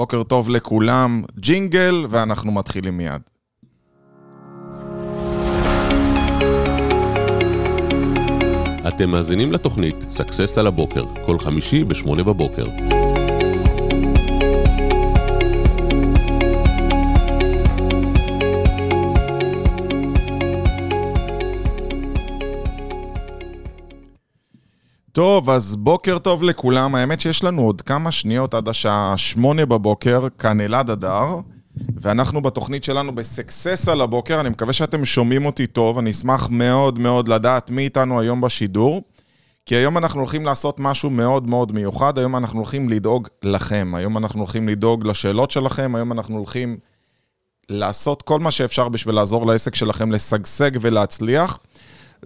בוקר טוב לכולם, ג'ינגל, ואנחנו מתחילים מיד. אתם מאזינים לתוכנית Success על הבוקר, כל חמישי ב-8 בבוקר. טוב, אז בוקר טוב לכולם. האמת שיש לנו עוד כמה שניות עד השעה שמונה בבוקר, כאן אלעד אדר, ואנחנו בתוכנית שלנו בסקסס על הבוקר. אני מקווה שאתם שומעים אותי טוב, אני אשמח מאוד מאוד לדעת מי איתנו היום בשידור, כי היום אנחנו הולכים לעשות משהו מאוד מאוד מיוחד, היום אנחנו הולכים לדאוג לכם, היום אנחנו הולכים לדאוג לשאלות שלכם, היום אנחנו הולכים לעשות כל מה שאפשר בשביל לעזור לעסק שלכם לשגשג ולהצליח.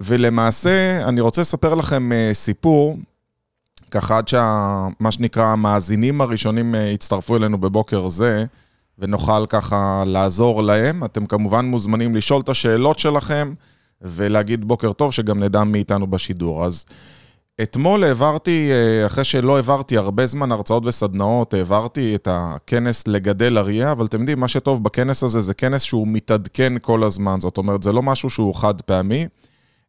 ולמעשה, אני רוצה לספר לכם uh, סיפור, ככה עד שמה שנקרא המאזינים הראשונים uh, יצטרפו אלינו בבוקר זה, ונוכל ככה לעזור להם. אתם כמובן מוזמנים לשאול את השאלות שלכם, ולהגיד בוקר טוב, שגם נדע מי איתנו בשידור. אז אתמול העברתי, uh, אחרי שלא העברתי הרבה זמן הרצאות וסדנאות, העברתי את הכנס לגדל אריה, אבל אתם יודעים, מה שטוב בכנס הזה זה כנס שהוא מתעדכן כל הזמן. זאת אומרת, זה לא משהו שהוא חד פעמי.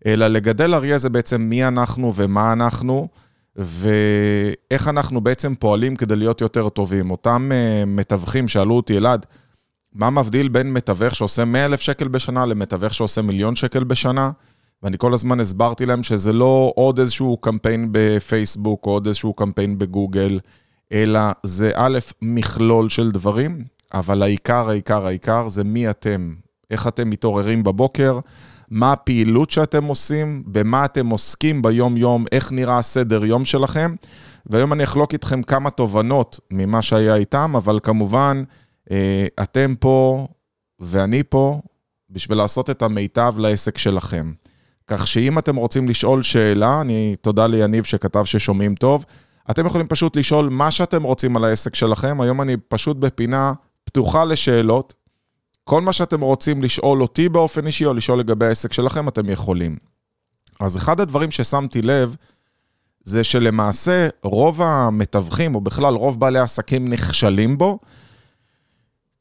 אלא לגדל אריה זה בעצם מי אנחנו ומה אנחנו, ואיך אנחנו בעצם פועלים כדי להיות יותר טובים. אותם uh, מתווכים שאלו אותי, אלעד, מה מבדיל בין מתווך שעושה 100 אלף שקל בשנה למתווך שעושה מיליון שקל בשנה? ואני כל הזמן הסברתי להם שזה לא עוד איזשהו קמפיין בפייסבוק או עוד איזשהו קמפיין בגוגל, אלא זה א', מכלול של דברים, אבל העיקר, העיקר, העיקר זה מי אתם. איך אתם מתעוררים בבוקר, מה הפעילות שאתם עושים, במה אתם עוסקים ביום-יום, איך נראה הסדר יום שלכם. והיום אני אחלוק איתכם כמה תובנות ממה שהיה איתם, אבל כמובן, אה, אתם פה ואני פה בשביל לעשות את המיטב לעסק שלכם. כך שאם אתם רוצים לשאול שאלה, אני תודה ליניב שכתב ששומעים טוב, אתם יכולים פשוט לשאול מה שאתם רוצים על העסק שלכם. היום אני פשוט בפינה פתוחה לשאלות, כל מה שאתם רוצים לשאול אותי באופן אישי או לשאול לגבי העסק שלכם, אתם יכולים. אז אחד הדברים ששמתי לב, זה שלמעשה רוב המתווכים, או בכלל רוב בעלי העסקים נכשלים בו,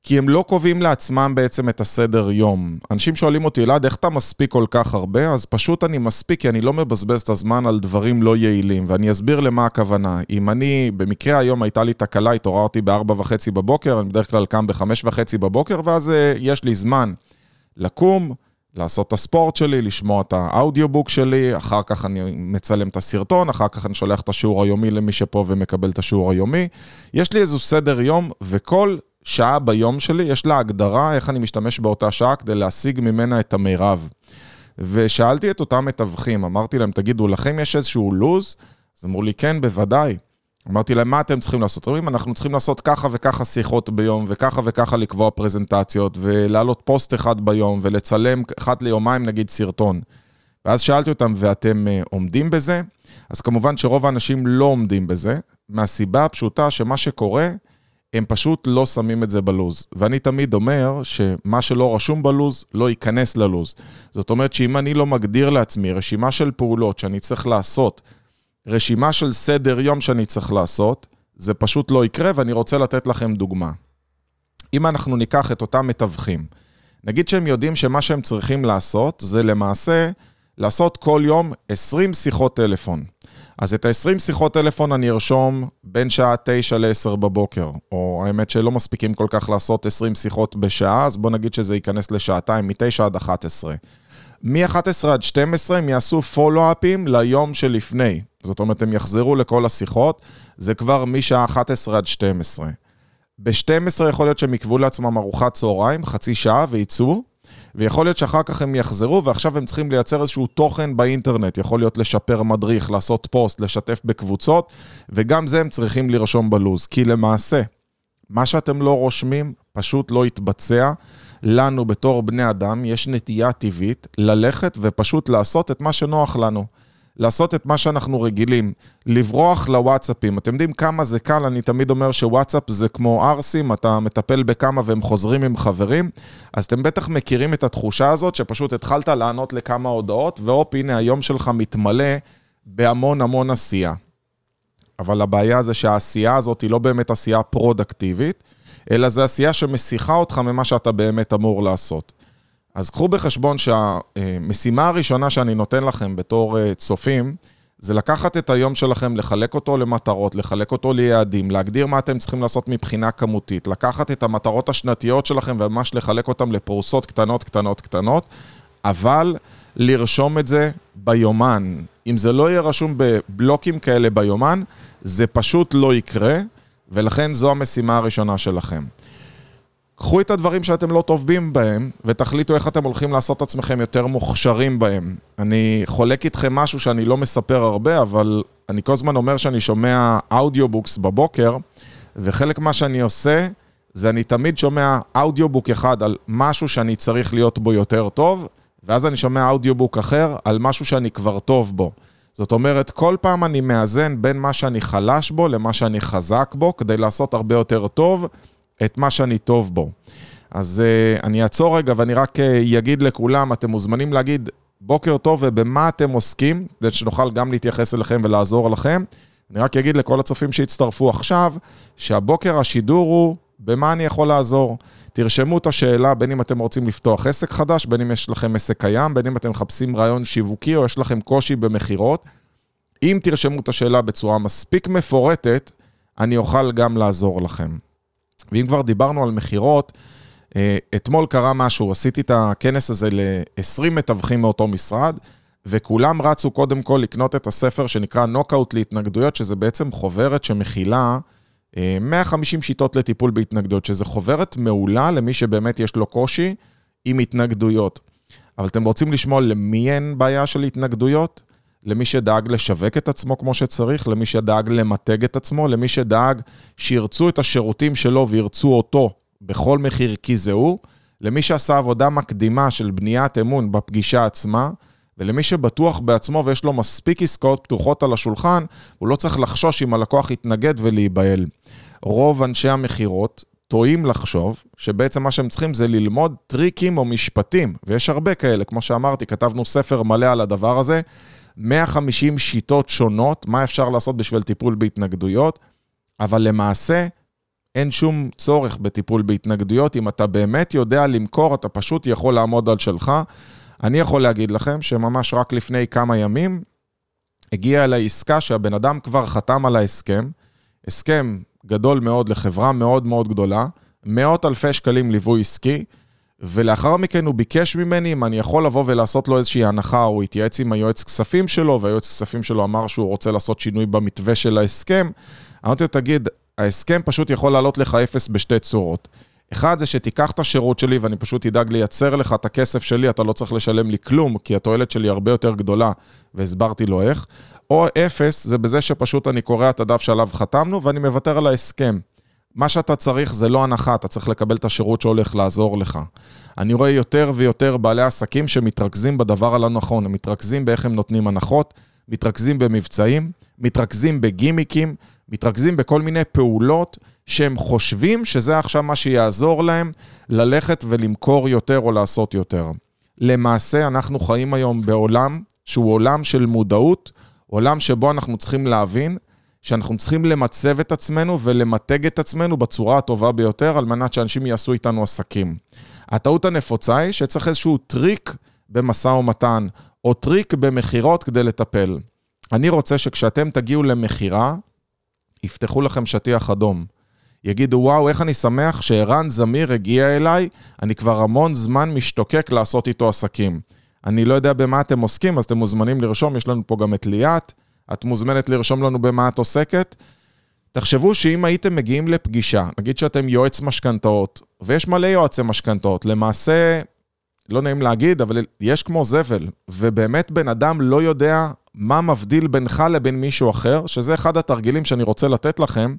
כי הם לא קובעים לעצמם בעצם את הסדר יום. אנשים שואלים אותי, אלעד, איך אתה מספיק כל כך הרבה? אז פשוט אני מספיק, כי אני לא מבזבז את הזמן על דברים לא יעילים, ואני אסביר למה הכוונה. אם אני, במקרה היום הייתה לי תקלה, התעוררתי ב-4 וחצי בבוקר, אני בדרך כלל קם ב-5 וחצי בבוקר, ואז uh, יש לי זמן לקום, לעשות את הספורט שלי, לשמוע את האודיובוק שלי, אחר כך אני מצלם את הסרטון, אחר כך אני שולח את השיעור היומי למי שפה ומקבל את השיעור היומי. יש לי איזו סדר יום, וכל שעה ביום שלי, יש לה הגדרה איך אני משתמש באותה שעה כדי להשיג ממנה את המירב. ושאלתי את אותם מתווכים, אמרתי להם, תגידו, לכם יש איזשהו לו"ז? אז אמרו לי, כן, בוודאי. אמרתי להם, מה אתם צריכים לעשות? אומרים, אנחנו צריכים לעשות ככה וככה שיחות ביום, וככה וככה לקבוע פרזנטציות, ולהעלות פוסט אחד ביום, ולצלם אחת ליומיים, נגיד, סרטון. ואז שאלתי אותם, ואתם uh, עומדים בזה? אז כמובן שרוב האנשים לא עומדים בזה, מהסיבה הפשוטה שמה שקורה, הם פשוט לא שמים את זה בלוז. ואני תמיד אומר שמה שלא רשום בלוז, לא ייכנס ללוז. זאת אומרת שאם אני לא מגדיר לעצמי רשימה של פעולות שאני צריך לעשות, רשימה של סדר יום שאני צריך לעשות, זה פשוט לא יקרה, ואני רוצה לתת לכם דוגמה. אם אנחנו ניקח את אותם מתווכים, נגיד שהם יודעים שמה שהם צריכים לעשות, זה למעשה לעשות כל יום 20 שיחות טלפון. אז את ה-20 שיחות טלפון אני ארשום בין שעה 9 ל-10 בבוקר, או האמת שלא מספיקים כל כך לעשות 20 שיחות בשעה, אז בוא נגיד שזה ייכנס לשעתיים, מ-9 עד 11. מ-11 עד 12 הם יעשו פולו-אפים ליום שלפני. זאת אומרת, הם יחזרו לכל השיחות, זה כבר משעה 11 עד 12. ב-12 יכול להיות שהם יקבעו לעצמם ארוחת צהריים, חצי שעה, וייצאו. ויכול להיות שאחר כך הם יחזרו, ועכשיו הם צריכים לייצר איזשהו תוכן באינטרנט. יכול להיות לשפר מדריך, לעשות פוסט, לשתף בקבוצות, וגם זה הם צריכים לרשום בלוז. כי למעשה, מה שאתם לא רושמים פשוט לא יתבצע. לנו בתור בני אדם יש נטייה טבעית ללכת ופשוט לעשות את מה שנוח לנו. לעשות את מה שאנחנו רגילים, לברוח לוואטסאפים. אתם יודעים כמה זה קל, אני תמיד אומר שוואטסאפ זה כמו ערסים, אתה מטפל בכמה והם חוזרים עם חברים, אז אתם בטח מכירים את התחושה הזאת שפשוט התחלת לענות לכמה הודעות, והופ, הנה היום שלך מתמלא בהמון המון עשייה. אבל הבעיה זה שהעשייה הזאת היא לא באמת עשייה פרודקטיבית, אלא זו עשייה שמסיחה אותך ממה שאתה באמת אמור לעשות. אז קחו בחשבון שהמשימה הראשונה שאני נותן לכם בתור אה, צופים, זה לקחת את היום שלכם, לחלק אותו למטרות, לחלק אותו ליעדים, להגדיר מה אתם צריכים לעשות מבחינה כמותית, לקחת את המטרות השנתיות שלכם וממש לחלק אותן לפרוסות קטנות, קטנות, קטנות, אבל לרשום את זה ביומן. אם זה לא יהיה רשום בבלוקים כאלה ביומן, זה פשוט לא יקרה, ולכן זו המשימה הראשונה שלכם. קחו את הדברים שאתם לא טובים בהם, ותחליטו איך אתם הולכים לעשות את עצמכם יותר מוכשרים בהם. אני חולק איתכם משהו שאני לא מספר הרבה, אבל אני כל הזמן אומר שאני שומע audiobooks בבוקר, וחלק מה שאני עושה, זה אני תמיד שומע audiobook אחד על משהו שאני צריך להיות בו יותר טוב, ואז אני שומע audiobook אחר על משהו שאני כבר טוב בו. זאת אומרת, כל פעם אני מאזן בין מה שאני חלש בו למה שאני חזק בו, כדי לעשות הרבה יותר טוב את מה שאני טוב בו. אז אה, אני אעצור רגע ואני רק אה, אגיד לכולם, אתם מוזמנים להגיד בוקר טוב ובמה אתם עוסקים, כדי שנוכל גם להתייחס אליכם ולעזור לכם. אני רק אגיד לכל הצופים שהצטרפו עכשיו, שהבוקר השידור הוא במה אני יכול לעזור. תרשמו את השאלה, בין אם אתם רוצים לפתוח עסק חדש, בין אם יש לכם עסק קיים, בין אם אתם מחפשים רעיון שיווקי או יש לכם קושי במכירות. אם תרשמו את השאלה בצורה מספיק מפורטת, אני אוכל גם לעזור לכם. ואם כבר דיברנו על מכירות, אה, אתמול קרה משהו, עשיתי את הכנס הזה ל-20 מתווכים מאותו משרד, וכולם רצו קודם כל לקנות את הספר שנקרא נוקאוט להתנגדויות, שזה בעצם חוברת שמכילה 150 אה, שיטות לטיפול בהתנגדויות, שזה חוברת מעולה למי שבאמת יש לו קושי עם התנגדויות. אבל אתם רוצים לשמוע למי אין בעיה של התנגדויות? למי שדאג לשווק את עצמו כמו שצריך, למי שדאג למתג את עצמו, למי שדאג שירצו את השירותים שלו וירצו אותו בכל מחיר כי זה הוא, למי שעשה עבודה מקדימה של בניית אמון בפגישה עצמה, ולמי שבטוח בעצמו ויש לו מספיק עסקאות פתוחות על השולחן, הוא לא צריך לחשוש אם הלקוח יתנגד ולהיבהל. רוב אנשי המכירות טועים לחשוב שבעצם מה שהם צריכים זה ללמוד טריקים או משפטים, ויש הרבה כאלה, כמו שאמרתי, כתבנו ספר מלא על הדבר הזה, 150 שיטות שונות, מה אפשר לעשות בשביל טיפול בהתנגדויות, אבל למעשה אין שום צורך בטיפול בהתנגדויות. אם אתה באמת יודע למכור, אתה פשוט יכול לעמוד על שלך. אני יכול להגיד לכם שממש רק לפני כמה ימים הגיעה אליי עסקה שהבן אדם כבר חתם על ההסכם, הסכם גדול מאוד לחברה מאוד מאוד גדולה, מאות אלפי שקלים ליווי עסקי, ולאחר מכן הוא ביקש ממני אם אני יכול לבוא ולעשות לו איזושהי הנחה, הוא התייעץ עם היועץ כספים שלו, והיועץ כספים שלו אמר שהוא רוצה לעשות שינוי במתווה של ההסכם. אמרתי לו, תגיד, ההסכם פשוט יכול לעלות לך אפס בשתי צורות. אחד זה שתיקח את השירות שלי ואני פשוט אדאג לייצר לך את הכסף שלי, אתה לא צריך לשלם לי כלום, כי התועלת שלי הרבה יותר גדולה, והסברתי לו איך. או אפס זה בזה שפשוט אני קורע את הדף שעליו חתמנו ואני מוותר על ההסכם. מה שאתה צריך זה לא הנחה, אתה צריך לקבל את השירות שהולך לעזור לך. אני רואה יותר ויותר בעלי עסקים שמתרכזים בדבר הלא נכון, הם מתרכזים באיך הם נותנים הנחות, מתרכזים במבצעים, מתרכזים בגימיקים, מתרכזים בכל מיני פעולות שהם חושבים שזה עכשיו מה שיעזור להם ללכת ולמכור יותר או לעשות יותר. למעשה, אנחנו חיים היום בעולם שהוא עולם של מודעות, עולם שבו אנחנו צריכים להבין שאנחנו צריכים למצב את עצמנו ולמתג את עצמנו בצורה הטובה ביותר, על מנת שאנשים יעשו איתנו עסקים. הטעות הנפוצה היא שצריך איזשהו טריק במשא ומתן, או טריק במכירות כדי לטפל. אני רוצה שכשאתם תגיעו למכירה, יפתחו לכם שטיח אדום. יגידו, וואו, איך אני שמח שערן זמיר הגיע אליי, אני כבר המון זמן משתוקק לעשות איתו עסקים. אני לא יודע במה אתם עוסקים, אז אתם מוזמנים לרשום, יש לנו פה גם את ליאת, את מוזמנת לרשום לנו במה את עוסקת. תחשבו שאם הייתם מגיעים לפגישה, נגיד שאתם יועץ משכנתאות, ויש מלא יועצי משכנתאות, למעשה, לא נעים להגיד, אבל יש כמו זבל, ובאמת בן אדם לא יודע מה מבדיל בינך לבין מישהו אחר, שזה אחד התרגילים שאני רוצה לתת לכם.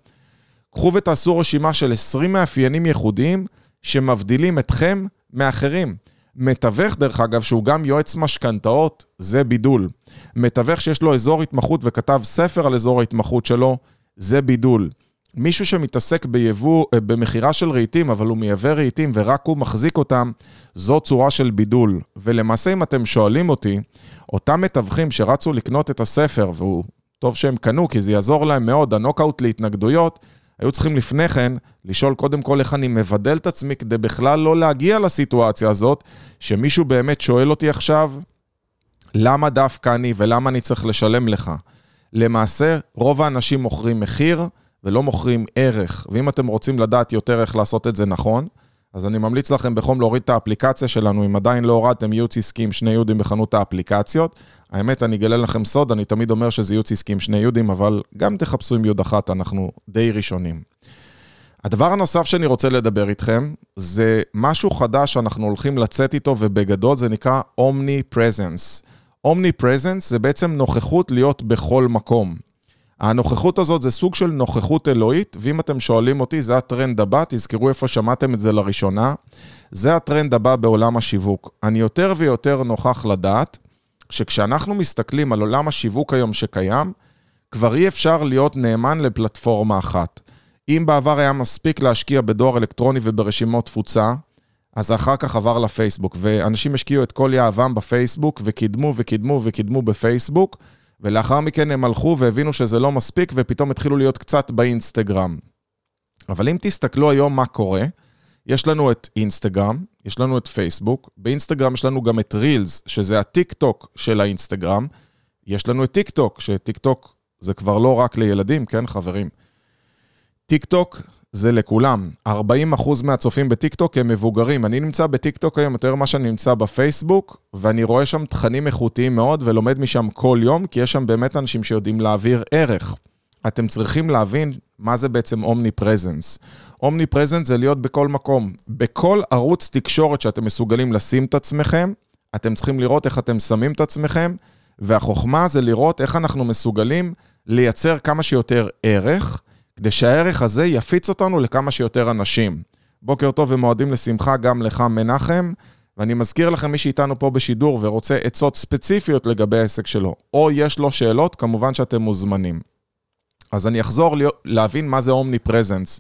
קחו ותעשו רשימה של 20 מאפיינים ייחודיים שמבדילים אתכם מאחרים. מתווך, דרך אגב, שהוא גם יועץ משכנתאות, זה בידול. מתווך שיש לו אזור התמחות וכתב ספר על אזור ההתמחות שלו, זה בידול. מישהו שמתעסק ביבוא, אה, במכירה של רהיטים, אבל הוא מייבא רהיטים ורק הוא מחזיק אותם, זו צורה של בידול. ולמעשה, אם אתם שואלים אותי, אותם מתווכים שרצו לקנות את הספר, והוא טוב שהם קנו, כי זה יעזור להם מאוד, הנוקאוט להתנגדויות, היו צריכים לפני כן לשאול קודם כל איך אני מבדל את עצמי כדי בכלל לא להגיע לסיטואציה הזאת, שמישהו באמת שואל אותי עכשיו, למה דווקא אני ולמה אני צריך לשלם לך? למעשה, רוב האנשים מוכרים מחיר ולא מוכרים ערך, ואם אתם רוצים לדעת יותר איך לעשות את זה נכון, אז אני ממליץ לכם בחום להוריד את האפליקציה שלנו, אם עדיין לא הורדתם ייעוץ עסקי עם שני יודים בחנות האפליקציות. האמת, אני אגלה לכם סוד, אני תמיד אומר שזה ייעוץ עסקי עם שני יודים, אבל גם תחפשו עם יוד אחת, אנחנו די ראשונים. הדבר הנוסף שאני רוצה לדבר איתכם, זה משהו חדש שאנחנו הולכים לצאת איתו, ובגדול זה נקרא Omni Presence. Omni Presence זה בעצם נוכחות להיות בכל מקום. הנוכחות הזאת זה סוג של נוכחות אלוהית, ואם אתם שואלים אותי, זה הטרנד הבא, תזכרו איפה שמעתם את זה לראשונה. זה הטרנד הבא בעולם השיווק. אני יותר ויותר נוכח לדעת שכשאנחנו מסתכלים על עולם השיווק היום שקיים, כבר אי אפשר להיות נאמן לפלטפורמה אחת. אם בעבר היה מספיק להשקיע בדואר אלקטרוני וברשימות תפוצה, אז אחר כך עבר לפייסבוק, ואנשים השקיעו את כל יהבם בפייסבוק, וקידמו וקידמו וקידמו בפייסבוק, ולאחר מכן הם הלכו והבינו שזה לא מספיק, ופתאום התחילו להיות קצת באינסטגרם. אבל אם תסתכלו היום מה קורה, יש לנו את אינסטגרם, יש לנו את פייסבוק, באינסטגרם יש לנו גם את Reels, שזה הטיק טוק של האינסטגרם, יש לנו את טיק טוק, שטיק טוק זה כבר לא רק לילדים, כן חברים? טיק טוק זה לכולם. 40% מהצופים בטיקטוק הם מבוגרים. אני נמצא בטיקטוק היום יותר ממה שאני נמצא בפייסבוק, ואני רואה שם תכנים איכותיים מאוד ולומד משם כל יום, כי יש שם באמת אנשים שיודעים להעביר ערך. אתם צריכים להבין מה זה בעצם אומני פרזנס. אומני פרזנס זה להיות בכל מקום. בכל ערוץ תקשורת שאתם מסוגלים לשים את עצמכם, אתם צריכים לראות איך אתם שמים את עצמכם, והחוכמה זה לראות איך אנחנו מסוגלים לייצר כמה שיותר ערך. כדי שהערך הזה יפיץ אותנו לכמה שיותר אנשים. בוקר טוב ומועדים לשמחה גם לך, מנחם. ואני מזכיר לכם, מי שאיתנו פה בשידור ורוצה עצות ספציפיות לגבי העסק שלו, או יש לו שאלות, כמובן שאתם מוזמנים. אז אני אחזור להבין מה זה omnipresence.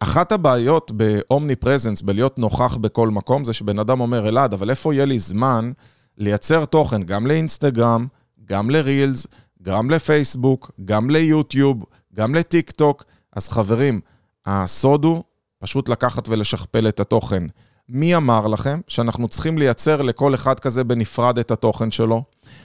אחת הבעיות ב omnipresence, בלהיות נוכח בכל מקום, זה שבן אדם אומר, אלעד, אבל איפה יהיה לי זמן לייצר תוכן גם לאינסטגרם, גם ל Reels, גם לפייסבוק, גם ליוטיוב, גם לטיק טוק. אז חברים, הסוד הוא פשוט לקחת ולשכפל את התוכן. מי אמר לכם שאנחנו צריכים לייצר לכל אחד כזה בנפרד את התוכן שלו?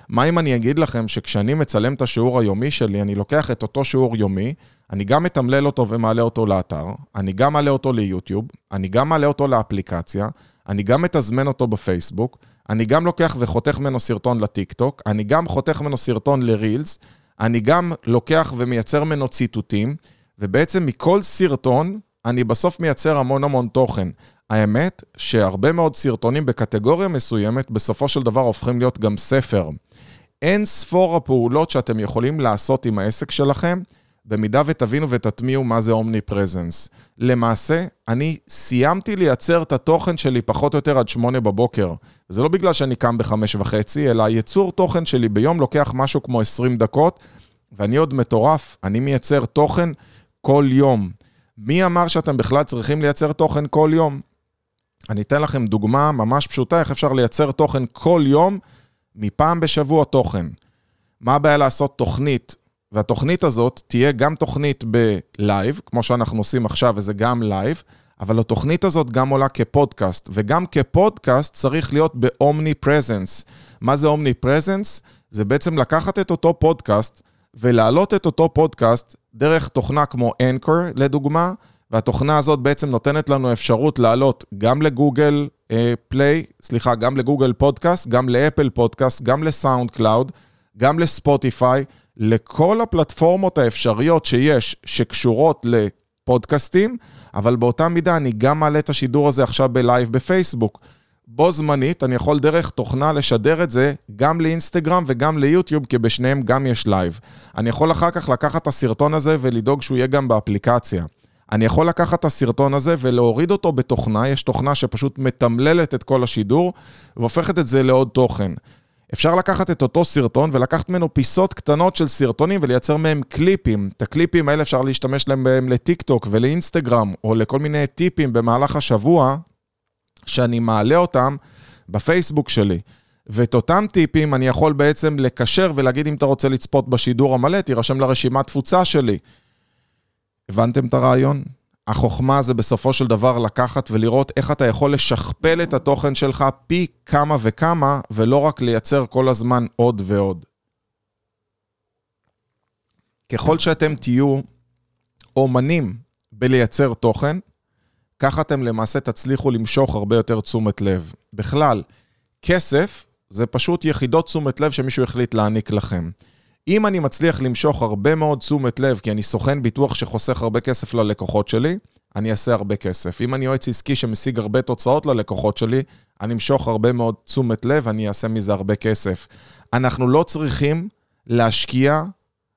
מה אם אני אגיד לכם שכשאני מצלם את השיעור היומי שלי, אני לוקח את אותו שיעור יומי, אני גם מתמלל אותו ומעלה אותו לאתר, אני גם מעלה אותו ליוטיוב, אני גם מעלה אותו לאפליקציה, אני גם מתזמן אותו בפייסבוק, אני גם לוקח וחותך ממנו סרטון לטיק טוק, אני גם חותך ממנו סרטון לרילס, אני גם לוקח ומייצר ממנו ציטוטים, ובעצם מכל סרטון אני בסוף מייצר המון המון תוכן. האמת שהרבה מאוד סרטונים בקטגוריה מסוימת בסופו של דבר הופכים להיות גם ספר. אין ספור הפעולות שאתם יכולים לעשות עם העסק שלכם, במידה ותבינו ותטמיעו מה זה אומני פרזנס. למעשה, אני סיימתי לייצר את התוכן שלי פחות או יותר עד שמונה בבוקר. זה לא בגלל שאני קם בחמש וחצי, אלא הייצור תוכן שלי ביום לוקח משהו כמו 20 דקות, ואני עוד מטורף, אני מייצר תוכן כל יום. מי אמר שאתם בכלל צריכים לייצר תוכן כל יום? אני אתן לכם דוגמה ממש פשוטה, איך אפשר לייצר תוכן כל יום, מפעם בשבוע תוכן. מה הבעיה לעשות תוכנית והתוכנית הזאת תהיה גם תוכנית בלייב, כמו שאנחנו עושים עכשיו, וזה גם לייב, אבל התוכנית הזאת גם עולה כפודקאסט, וגם כפודקאסט צריך להיות ב omnipresence. מה זה omnipresence? זה בעצם לקחת את אותו פודקאסט ולהעלות את אותו פודקאסט דרך תוכנה כמו Anchor, לדוגמה, והתוכנה הזאת בעצם נותנת לנו אפשרות לעלות גם לגוגל Play, אה, סליחה, גם לגוגל פודקאסט, גם לאפל פודקאסט, גם ל SoundCloud, גם לספוטיפיי. לכל הפלטפורמות האפשריות שיש, שקשורות לפודקאסטים, אבל באותה מידה אני גם מעלה את השידור הזה עכשיו בלייב בפייסבוק. בו זמנית, אני יכול דרך תוכנה לשדר את זה גם לאינסטגרם וגם ליוטיוב, כי בשניהם גם יש לייב. אני יכול אחר כך לקחת את הסרטון הזה ולדאוג שהוא יהיה גם באפליקציה. אני יכול לקחת את הסרטון הזה ולהוריד אותו בתוכנה, יש תוכנה שפשוט מתמללת את כל השידור והופכת את זה לעוד תוכן. אפשר לקחת את אותו סרטון ולקחת ממנו פיסות קטנות של סרטונים ולייצר מהם קליפים. את הקליפים האלה אפשר להשתמש להם לטיק טוק ולאינסטגרם, או לכל מיני טיפים במהלך השבוע, שאני מעלה אותם בפייסבוק שלי. ואת אותם טיפים אני יכול בעצם לקשר ולהגיד אם אתה רוצה לצפות בשידור המלא, תירשם לרשימת תפוצה שלי. הבנתם את הרעיון? החוכמה זה בסופו של דבר לקחת ולראות איך אתה יכול לשכפל את התוכן שלך פי כמה וכמה, ולא רק לייצר כל הזמן עוד ועוד. ככל שאתם תהיו אומנים בלייצר תוכן, ככה אתם למעשה תצליחו למשוך הרבה יותר תשומת לב. בכלל, כסף זה פשוט יחידות תשומת לב שמישהו החליט להעניק לכם. אם אני מצליח למשוך הרבה מאוד תשומת לב, כי אני סוכן ביטוח שחוסך הרבה כסף ללקוחות שלי, אני אעשה הרבה כסף. אם אני יועץ עסקי שמשיג הרבה תוצאות ללקוחות שלי, אני אמשוך הרבה מאוד תשומת לב, אני אעשה מזה הרבה כסף. אנחנו לא צריכים להשקיע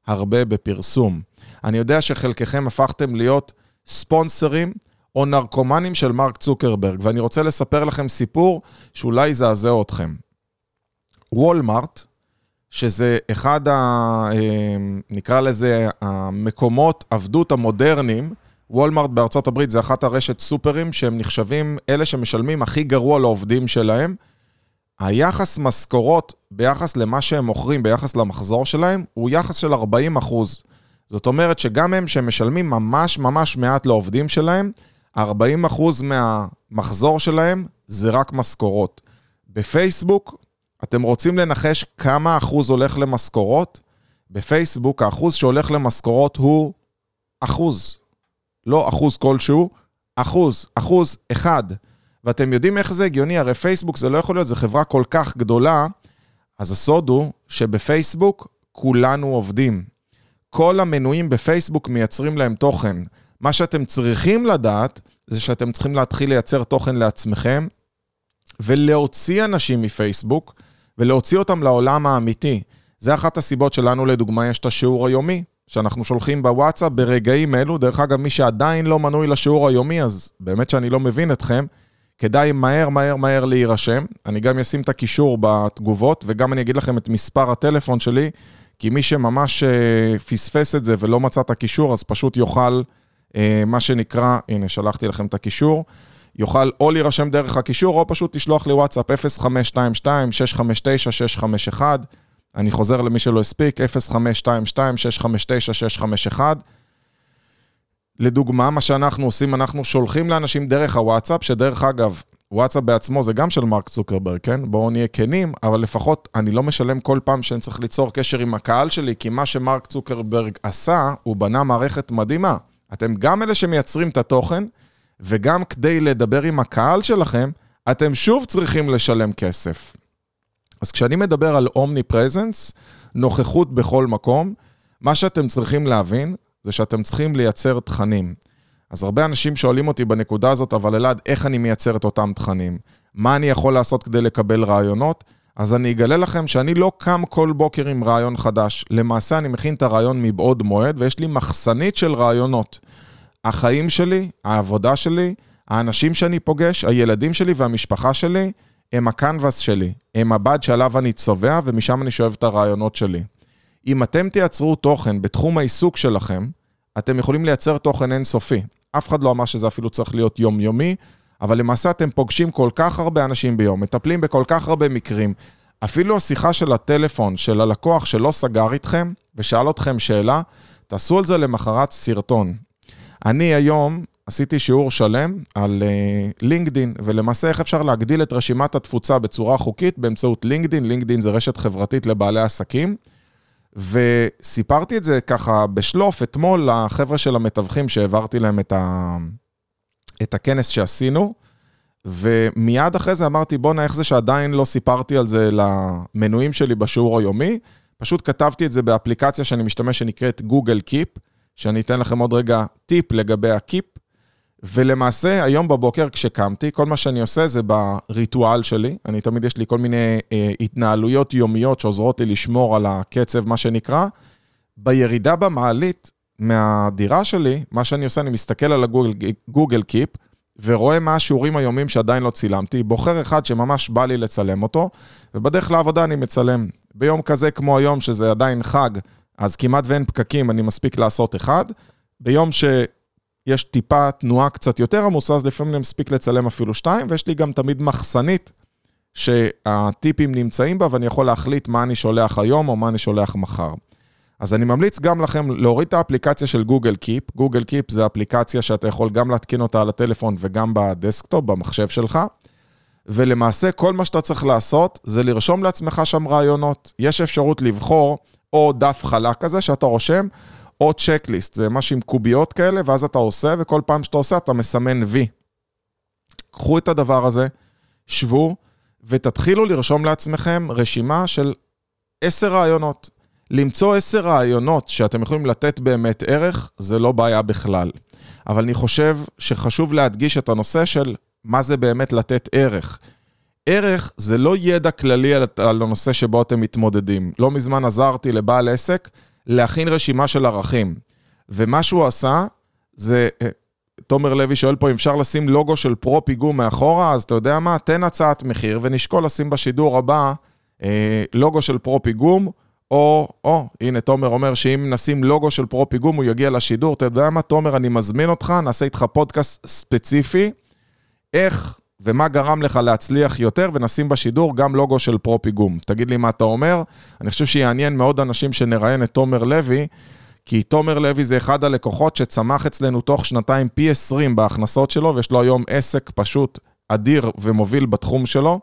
הרבה בפרסום. אני יודע שחלקכם הפכתם להיות ספונסרים או נרקומנים של מרק צוקרברג, ואני רוצה לספר לכם סיפור שאולי יזעזע אתכם. וולמארט, שזה אחד, ה, אה, נקרא לזה, המקומות עבדות המודרניים, וולמארט בארצות הברית זה אחת הרשת סופרים שהם נחשבים אלה שמשלמים הכי גרוע לעובדים שלהם. היחס משכורות ביחס למה שהם מוכרים, ביחס למחזור שלהם, הוא יחס של 40 אחוז. זאת אומרת שגם הם שמשלמים ממש ממש מעט לעובדים שלהם, 40 אחוז מהמחזור שלהם זה רק משכורות. בפייסבוק, אתם רוצים לנחש כמה אחוז הולך למשכורות? בפייסבוק האחוז שהולך למשכורות הוא אחוז. לא אחוז כלשהו, אחוז, אחוז אחד. ואתם יודעים איך זה הגיוני? הרי פייסבוק זה לא יכול להיות, זו חברה כל כך גדולה, אז הסוד הוא שבפייסבוק כולנו עובדים. כל המנויים בפייסבוק מייצרים להם תוכן. מה שאתם צריכים לדעת, זה שאתם צריכים להתחיל לייצר תוכן לעצמכם, ולהוציא אנשים מפייסבוק, ולהוציא אותם לעולם האמיתי. זה אחת הסיבות שלנו, לדוגמה, יש את השיעור היומי, שאנחנו שולחים בוואטסאפ ברגעים אלו. דרך אגב, מי שעדיין לא מנוי לשיעור היומי, אז באמת שאני לא מבין אתכם, כדאי מהר, מהר, מהר להירשם. אני גם אשים את הקישור בתגובות, וגם אני אגיד לכם את מספר הטלפון שלי, כי מי שממש uh, פספס את זה ולא מצא את הקישור, אז פשוט יוכל, uh, מה שנקרא, הנה, שלחתי לכם את הקישור, יוכל או להירשם דרך הקישור, או פשוט לשלוח לי וואטסאפ 0522-659-651. אני חוזר למי שלא הספיק, 0522-659-651. לדוגמה, מה שאנחנו עושים, אנחנו שולחים לאנשים דרך הוואטסאפ, שדרך אגב, וואטסאפ בעצמו זה גם של מרק צוקרברג, כן? בואו נהיה כנים, אבל לפחות אני לא משלם כל פעם שאני צריך ליצור קשר עם הקהל שלי, כי מה שמרק צוקרברג עשה, הוא בנה מערכת מדהימה. אתם גם אלה שמייצרים את התוכן, וגם כדי לדבר עם הקהל שלכם, אתם שוב צריכים לשלם כסף. אז כשאני מדבר על אומני פרזנס, נוכחות בכל מקום, מה שאתם צריכים להבין זה שאתם צריכים לייצר תכנים. אז הרבה אנשים שואלים אותי בנקודה הזאת, אבל אלעד, איך אני מייצר את אותם תכנים? מה אני יכול לעשות כדי לקבל רעיונות? אז אני אגלה לכם שאני לא קם כל בוקר עם רעיון חדש. למעשה אני מכין את הרעיון מבעוד מועד, ויש לי מחסנית של רעיונות. החיים שלי, העבודה שלי, האנשים שאני פוגש, הילדים שלי והמשפחה שלי, הם הקנבס שלי, הם הבד שעליו אני צובע, ומשם אני שואב את הרעיונות שלי. אם אתם תייצרו תוכן בתחום העיסוק שלכם, אתם יכולים לייצר תוכן אינסופי. אף אחד לא אמר שזה אפילו צריך להיות יומיומי, אבל למעשה אתם פוגשים כל כך הרבה אנשים ביום, מטפלים בכל כך הרבה מקרים. אפילו השיחה של הטלפון של הלקוח שלא סגר איתכם ושאל אתכם שאלה, תעשו על זה למחרת סרטון. אני היום עשיתי שיעור שלם על לינקדין, uh, ולמעשה איך אפשר להגדיל את רשימת התפוצה בצורה חוקית באמצעות לינקדין. לינקדין זה רשת חברתית לבעלי עסקים. וסיפרתי את זה ככה בשלוף אתמול לחבר'ה של המתווכים שהעברתי להם את, ה... את הכנס שעשינו, ומיד אחרי זה אמרתי, בואנה, איך זה שעדיין לא סיפרתי על זה למנויים שלי בשיעור היומי? פשוט כתבתי את זה באפליקציה שאני משתמש שנקראת גוגל קיפ, שאני אתן לכם עוד רגע טיפ לגבי הקיפ. ולמעשה, היום בבוקר כשקמתי, כל מה שאני עושה זה בריטואל שלי. אני תמיד, יש לי כל מיני אה, התנהלויות יומיות שעוזרות לי לשמור על הקצב, מה שנקרא. בירידה במעלית מהדירה שלי, מה שאני עושה, אני מסתכל על הגוגל קיפ, ורואה מה השיעורים היומיים שעדיין לא צילמתי, בוחר אחד שממש בא לי לצלם אותו, ובדרך לעבודה אני מצלם. ביום כזה כמו היום, שזה עדיין חג, אז כמעט ואין פקקים, אני מספיק לעשות אחד. ביום ש... יש טיפה תנועה קצת יותר עמוסה, אז לפעמים אני מספיק לצלם אפילו שתיים, ויש לי גם תמיד מחסנית שהטיפים נמצאים בה, ואני יכול להחליט מה אני שולח היום או מה אני שולח מחר. אז אני ממליץ גם לכם להוריד את האפליקציה של Google Keep. Google Keep זה אפליקציה שאתה יכול גם להתקין אותה על הטלפון וגם בדסקטופ, במחשב שלך. ולמעשה כל מה שאתה צריך לעשות זה לרשום לעצמך שם רעיונות. יש אפשרות לבחור או דף חלק כזה שאתה רושם, או צ'קליסט, זה משהו עם קוביות כאלה, ואז אתה עושה, וכל פעם שאתה עושה אתה מסמן וי. קחו את הדבר הזה, שבו, ותתחילו לרשום לעצמכם רשימה של עשר רעיונות. למצוא עשר רעיונות שאתם יכולים לתת באמת ערך, זה לא בעיה בכלל. אבל אני חושב שחשוב להדגיש את הנושא של מה זה באמת לתת ערך. ערך זה לא ידע כללי על, על הנושא שבו אתם מתמודדים. לא מזמן עזרתי לבעל עסק להכין רשימה של ערכים. ומה שהוא עשה, זה, אה, תומר לוי שואל פה אם אפשר לשים לוגו של פרו פיגום מאחורה, אז אתה יודע מה? תן הצעת מחיר ונשקול לשים בשידור הבא אה, לוגו של פרו פיגום, או, או, הנה, תומר אומר שאם נשים לוגו של פרו פיגום, הוא יגיע לשידור. אתה יודע מה, תומר, אני מזמין אותך, נעשה איתך פודקאסט ספציפי, איך ומה גרם לך להצליח יותר, ונשים בשידור גם לוגו של פרו פיגום. תגיד לי מה אתה אומר. אני חושב שיעניין מאוד אנשים שנראיין את תומר לוי, כי תומר לוי זה אחד הלקוחות שצמח אצלנו תוך שנתיים פי 20 בהכנסות שלו, ויש לו היום עסק פשוט אדיר ומוביל בתחום שלו.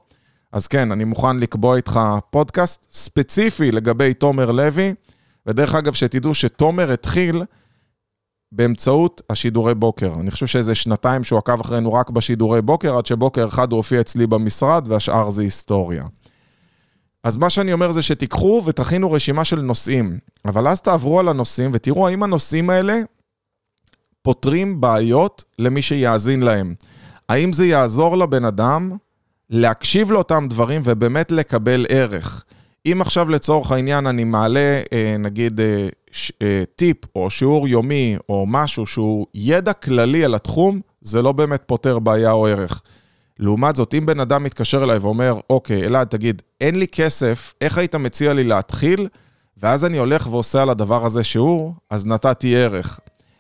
אז כן, אני מוכן לקבוע איתך פודקאסט ספציפי לגבי תומר לוי, ודרך אגב, שתדעו שתומר התחיל באמצעות השידורי בוקר. אני חושב שאיזה שנתיים שהוא עקב אחרינו רק בשידורי בוקר, עד שבוקר אחד הוא הופיע אצלי במשרד, והשאר זה היסטוריה. אז מה שאני אומר זה שתיקחו ותכינו רשימה של נושאים, אבל אז תעברו על הנושאים ותראו האם הנושאים האלה פותרים בעיות למי שיאזין להם. האם זה יעזור לבן אדם להקשיב לאותם דברים ובאמת לקבל ערך. אם עכשיו לצורך העניין אני מעלה, אה, נגיד, אה, אה, טיפ או שיעור יומי או משהו שהוא ידע כללי על התחום, זה לא באמת פותר בעיה או ערך. לעומת זאת, אם בן אדם מתקשר אליי ואומר, אוקיי, אלעד, תגיד, אין לי כסף, איך היית מציע לי להתחיל? ואז אני הולך ועושה על הדבר הזה שיעור, אז נתתי ערך.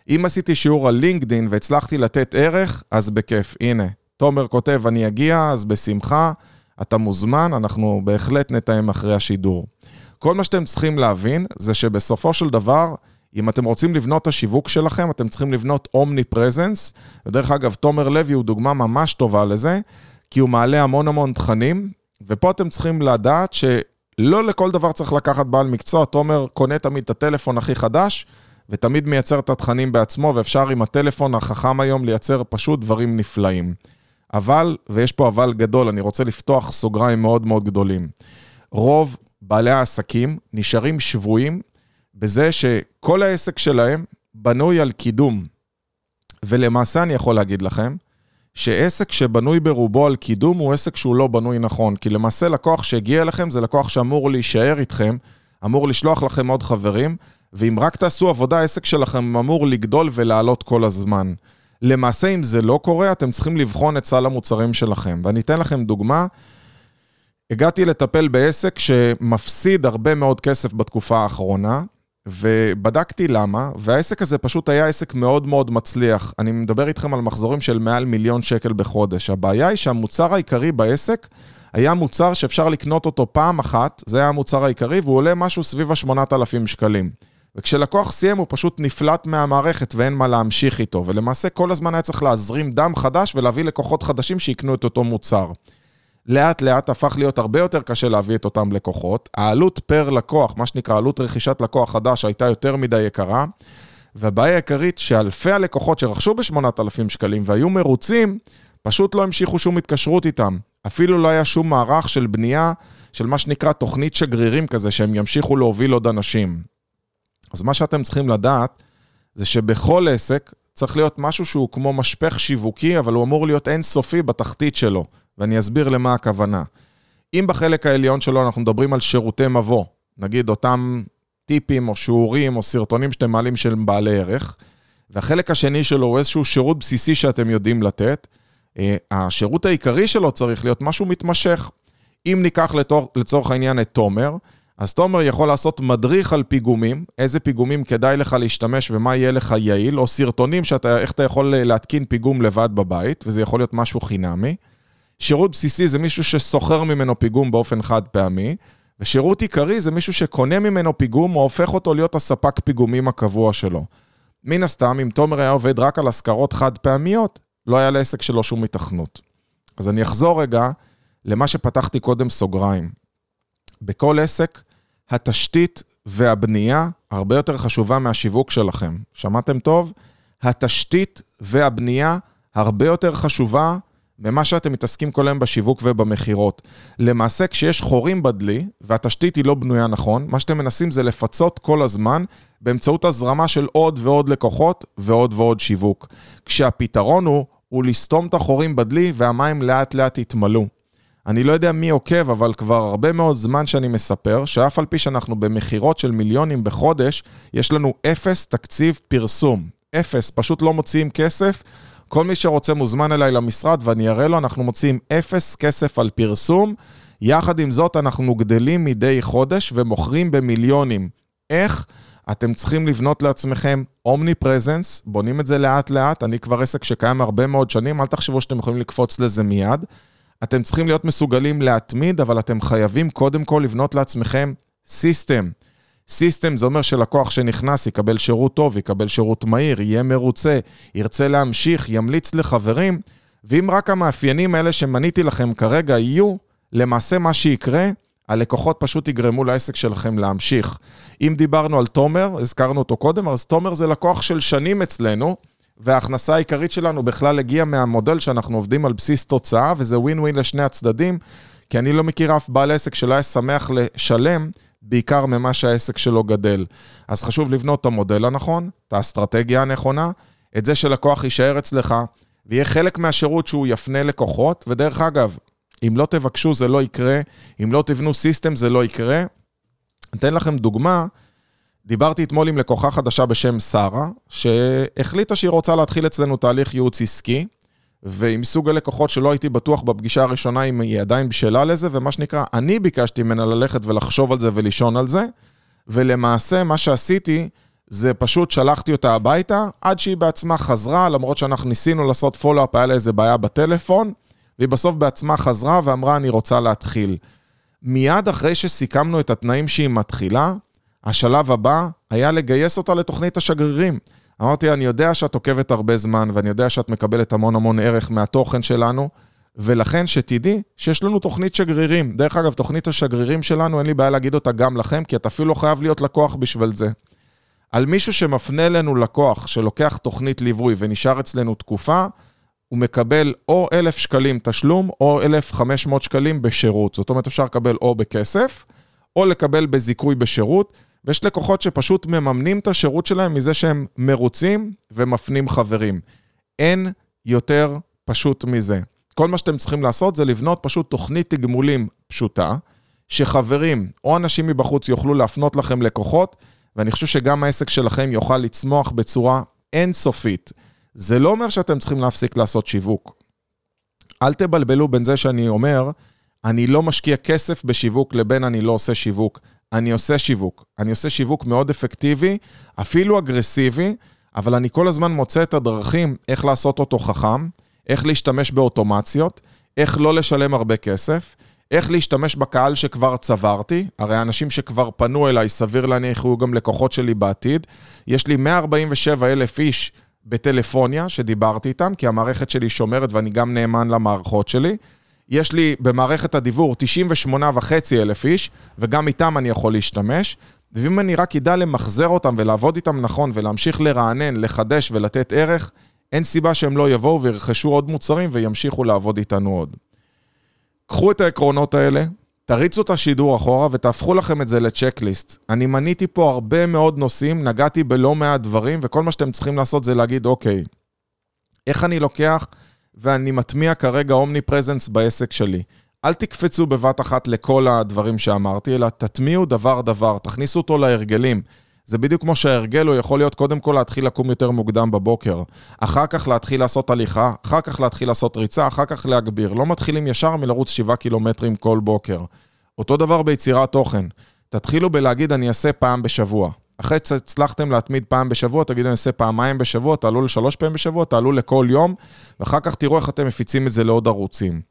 אם עשיתי שיעור על לינקדין והצלחתי לתת ערך, אז בכיף, הנה, תומר כותב, אני אגיע, אז בשמחה, אתה מוזמן, אנחנו בהחלט נתאם אחרי השידור. כל מה שאתם צריכים להבין זה שבסופו של דבר, אם אתם רוצים לבנות את השיווק שלכם, אתם צריכים לבנות אומני פרזנס. ודרך אגב, תומר לוי הוא דוגמה ממש טובה לזה, כי הוא מעלה המון המון תכנים, ופה אתם צריכים לדעת שלא לכל דבר צריך לקחת בעל מקצוע. תומר קונה תמיד את הטלפון הכי חדש, ותמיד מייצר את התכנים בעצמו, ואפשר עם הטלפון החכם היום לייצר פשוט דברים נפלאים. אבל, ויש פה אבל גדול, אני רוצה לפתוח סוגריים מאוד מאוד גדולים. רוב בעלי העסקים נשארים שבויים בזה שכל העסק שלהם בנוי על קידום. ולמעשה אני יכול להגיד לכם, שעסק שבנוי ברובו על קידום הוא עסק שהוא לא בנוי נכון. כי למעשה לקוח שהגיע אליכם זה לקוח שאמור להישאר איתכם, אמור לשלוח לכם עוד חברים, ואם רק תעשו עבודה, העסק שלכם אמור לגדול ולעלות כל הזמן. למעשה, אם זה לא קורה, אתם צריכים לבחון את סל המוצרים שלכם. ואני אתן לכם דוגמה. הגעתי לטפל בעסק שמפסיד הרבה מאוד כסף בתקופה האחרונה, ובדקתי למה, והעסק הזה פשוט היה עסק מאוד מאוד מצליח. אני מדבר איתכם על מחזורים של מעל מיליון שקל בחודש. הבעיה היא שהמוצר העיקרי בעסק היה מוצר שאפשר לקנות אותו פעם אחת, זה היה המוצר העיקרי, והוא עולה משהו סביב ה-8,000 שקלים. וכשלקוח סיים הוא פשוט נפלט מהמערכת ואין מה להמשיך איתו, ולמעשה כל הזמן היה צריך להזרים דם חדש ולהביא לקוחות חדשים שיקנו את אותו מוצר. לאט לאט הפך להיות הרבה יותר קשה להביא את אותם לקוחות, העלות פר לקוח, מה שנקרא עלות רכישת לקוח חדש, הייתה יותר מדי יקרה, והבעיה העיקרית שאלפי הלקוחות שרכשו ב-8,000 שקלים והיו מרוצים, פשוט לא המשיכו שום התקשרות איתם. אפילו לא היה שום מערך של בנייה של מה שנקרא תוכנית שגרירים כזה, שהם ימשיכו להוביל עוד אנשים. אז מה שאתם צריכים לדעת, זה שבכל עסק צריך להיות משהו שהוא כמו משפך שיווקי, אבל הוא אמור להיות אינסופי בתחתית שלו, ואני אסביר למה הכוונה. אם בחלק העליון שלו אנחנו מדברים על שירותי מבוא, נגיד אותם טיפים או שיעורים או סרטונים שאתם מעלים של בעלי ערך, והחלק השני שלו הוא איזשהו שירות בסיסי שאתם יודעים לתת, אה, השירות העיקרי שלו צריך להיות משהו מתמשך. אם ניקח לצורך העניין את תומר, אז תומר יכול לעשות מדריך על פיגומים, איזה פיגומים כדאי לך להשתמש ומה יהיה לך יעיל, או סרטונים שאתה, איך אתה יכול להתקין פיגום לבד בבית, וזה יכול להיות משהו חינמי. שירות בסיסי זה מישהו שסוחר ממנו פיגום באופן חד פעמי, ושירות עיקרי זה מישהו שקונה ממנו פיגום או הופך אותו להיות הספק פיגומים הקבוע שלו. מן הסתם, אם תומר היה עובד רק על השכרות חד פעמיות, לא היה לעסק שלו שום התכנות. אז אני אחזור רגע למה שפתחתי קודם סוגריים. בכל עסק, התשתית והבנייה הרבה יותר חשובה מהשיווק שלכם. שמעתם טוב? התשתית והבנייה הרבה יותר חשובה ממה שאתם מתעסקים כל היום בשיווק ובמכירות. למעשה, כשיש חורים בדלי, והתשתית היא לא בנויה נכון, מה שאתם מנסים זה לפצות כל הזמן באמצעות הזרמה של עוד ועוד לקוחות ועוד ועוד שיווק. כשהפתרון הוא, הוא לסתום את החורים בדלי והמים לאט לאט יתמלאו. אני לא יודע מי עוקב, אבל כבר הרבה מאוד זמן שאני מספר, שאף על פי שאנחנו במכירות של מיליונים בחודש, יש לנו אפס תקציב פרסום. אפס, פשוט לא מוציאים כסף. כל מי שרוצה מוזמן אליי למשרד ואני אראה לו, אנחנו מוציאים אפס כסף על פרסום. יחד עם זאת, אנחנו גדלים מדי חודש ומוכרים במיליונים. איך? אתם צריכים לבנות לעצמכם אומני פרזנס, בונים את זה לאט לאט, אני כבר עסק שקיים הרבה מאוד שנים, אל תחשבו שאתם יכולים לקפוץ לזה מיד. אתם צריכים להיות מסוגלים להתמיד, אבל אתם חייבים קודם כל לבנות לעצמכם System. System זה אומר שלקוח שנכנס יקבל שירות טוב, יקבל שירות מהיר, יהיה מרוצה, ירצה להמשיך, ימליץ לחברים, ואם רק המאפיינים האלה שמניתי לכם כרגע יהיו, למעשה מה שיקרה, הלקוחות פשוט יגרמו לעסק שלכם להמשיך. אם דיברנו על תומר, הזכרנו אותו קודם, אז תומר זה לקוח של שנים אצלנו, וההכנסה העיקרית שלנו בכלל הגיעה מהמודל שאנחנו עובדים על בסיס תוצאה, וזה ווין ווין לשני הצדדים, כי אני לא מכיר אף בעל עסק שלא היה שמח לשלם, בעיקר ממה שהעסק שלו גדל. אז חשוב לבנות את המודל הנכון, את האסטרטגיה הנכונה, את זה שלקוח יישאר אצלך, ויהיה חלק מהשירות שהוא יפנה לקוחות, ודרך אגב, אם לא תבקשו זה לא יקרה, אם לא תבנו סיסטם זה לא יקרה. אתן לכם דוגמה, דיברתי אתמול עם לקוחה חדשה בשם שרה, שהחליטה שהיא רוצה להתחיל אצלנו תהליך ייעוץ עסקי, ועם סוג הלקוחות שלא הייתי בטוח בפגישה הראשונה אם היא עדיין בשלה לזה, ומה שנקרא, אני ביקשתי ממנה ללכת ולחשוב על זה ולישון על זה, ולמעשה מה שעשיתי זה פשוט שלחתי אותה הביתה, עד שהיא בעצמה חזרה, למרות שאנחנו ניסינו לעשות פולו-אפ, היה לה איזה בעיה בטלפון, והיא בסוף בעצמה חזרה ואמרה, אני רוצה להתחיל. מיד אחרי שסיכמנו את התנאים שהיא מתחילה, השלב הבא היה לגייס אותה לתוכנית השגרירים. אמרתי, אני יודע שאת עוקבת הרבה זמן, ואני יודע שאת מקבלת המון המון ערך מהתוכן שלנו, ולכן שתדעי שיש לנו תוכנית שגרירים. דרך אגב, תוכנית השגרירים שלנו, אין לי בעיה להגיד אותה גם לכם, כי אתה אפילו לא חייב להיות לקוח בשביל זה. על מישהו שמפנה אלינו לקוח, שלוקח תוכנית ליווי ונשאר אצלנו תקופה, הוא מקבל או 1,000 שקלים תשלום, או 1,500 שקלים בשירות. זאת אומרת, אפשר לקבל או בכסף, או לקבל בזיכוי בשירות. ויש לקוחות שפשוט מממנים את השירות שלהם מזה שהם מרוצים ומפנים חברים. אין יותר פשוט מזה. כל מה שאתם צריכים לעשות זה לבנות פשוט תוכנית תגמולים פשוטה, שחברים או אנשים מבחוץ יוכלו להפנות לכם לקוחות, ואני חושב שגם העסק שלכם יוכל לצמוח בצורה אינסופית. זה לא אומר שאתם צריכים להפסיק לעשות שיווק. אל תבלבלו בין זה שאני אומר, אני לא משקיע כסף בשיווק לבין אני לא עושה שיווק. אני עושה שיווק. אני עושה שיווק מאוד אפקטיבי, אפילו אגרסיבי, אבל אני כל הזמן מוצא את הדרכים איך לעשות אותו חכם, איך להשתמש באוטומציות, איך לא לשלם הרבה כסף, איך להשתמש בקהל שכבר צברתי, הרי אנשים שכבר פנו אליי, סביר להניח יהיו גם לקוחות שלי בעתיד. יש לי 147 אלף איש בטלפוניה שדיברתי איתם, כי המערכת שלי שומרת ואני גם נאמן למערכות שלי. יש לי במערכת הדיבור 98 וחצי אלף איש, וגם איתם אני יכול להשתמש. ואם אני רק אדע למחזר אותם ולעבוד איתם נכון ולהמשיך לרענן, לחדש ולתת ערך, אין סיבה שהם לא יבואו וירכשו עוד מוצרים וימשיכו לעבוד איתנו עוד. קחו את העקרונות האלה, תריצו את השידור אחורה ותהפכו לכם את זה לצ'קליסט. אני מניתי פה הרבה מאוד נושאים, נגעתי בלא מעט דברים, וכל מה שאתם צריכים לעשות זה להגיד, אוקיי, איך אני לוקח ואני מטמיע כרגע אומני פרזנס בעסק שלי. אל תקפצו בבת אחת לכל הדברים שאמרתי, אלא תטמיעו דבר-דבר, תכניסו אותו להרגלים. זה בדיוק כמו שההרגל הוא יכול להיות קודם כל להתחיל לקום יותר מוקדם בבוקר, אחר כך להתחיל לעשות הליכה, אחר כך להתחיל לעשות ריצה, אחר כך להגביר. לא מתחילים ישר מלרוץ 7 קילומטרים כל בוקר. אותו דבר ביצירת תוכן. תתחילו בלהגיד אני אעשה פעם בשבוע. אחרי שהצלחתם להתמיד פעם בשבוע, תגידו, אני אעשה פעמיים בשבוע, תעלו לשלוש פעמים בשבוע, תעלו לכל יום, ואחר כך תראו איך אתם מפיצים את זה לעוד ערוצים.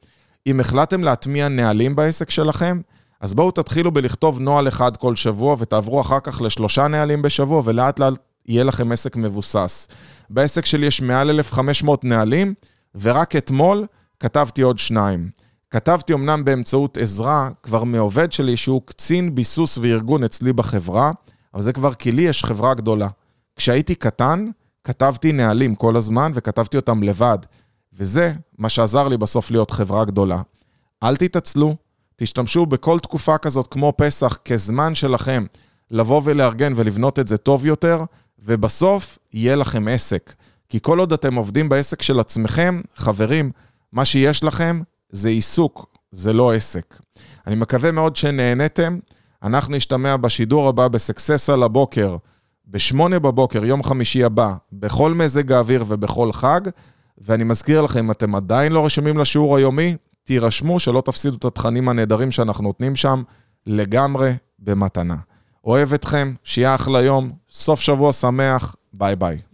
אם החלטתם להטמיע נהלים בעסק שלכם, אז בואו תתחילו בלכתוב נוהל אחד כל שבוע, ותעברו אחר כך לשלושה נהלים בשבוע, ולאט לאט יהיה לכם עסק מבוסס. בעסק שלי יש מעל 1,500 נהלים, ורק אתמול כתבתי עוד שניים. כתבתי אמנם באמצעות עזרה כבר מעובד שלי שהוא קצין ביסוס וארגון אצלי בחברה, אבל זה כבר כי לי יש חברה גדולה. כשהייתי קטן, כתבתי נהלים כל הזמן וכתבתי אותם לבד, וזה מה שעזר לי בסוף להיות חברה גדולה. אל תתעצלו, תשתמשו בכל תקופה כזאת כמו פסח כזמן שלכם לבוא ולארגן ולבנות את זה טוב יותר, ובסוף יהיה לכם עסק. כי כל עוד אתם עובדים בעסק של עצמכם, חברים, מה שיש לכם זה עיסוק, זה לא עסק. אני מקווה מאוד שנהניתם. אנחנו נשתמע בשידור הבא בסקסס על הבוקר, בשמונה בבוקר, יום חמישי הבא, בכל מזג האוויר ובכל חג. ואני מזכיר לכם, אם אתם עדיין לא רשומים לשיעור היומי, תירשמו שלא תפסידו את התכנים הנהדרים שאנחנו נותנים שם לגמרי במתנה. אוהב אתכם, שיהיה אחלה יום, סוף שבוע שמח, ביי ביי.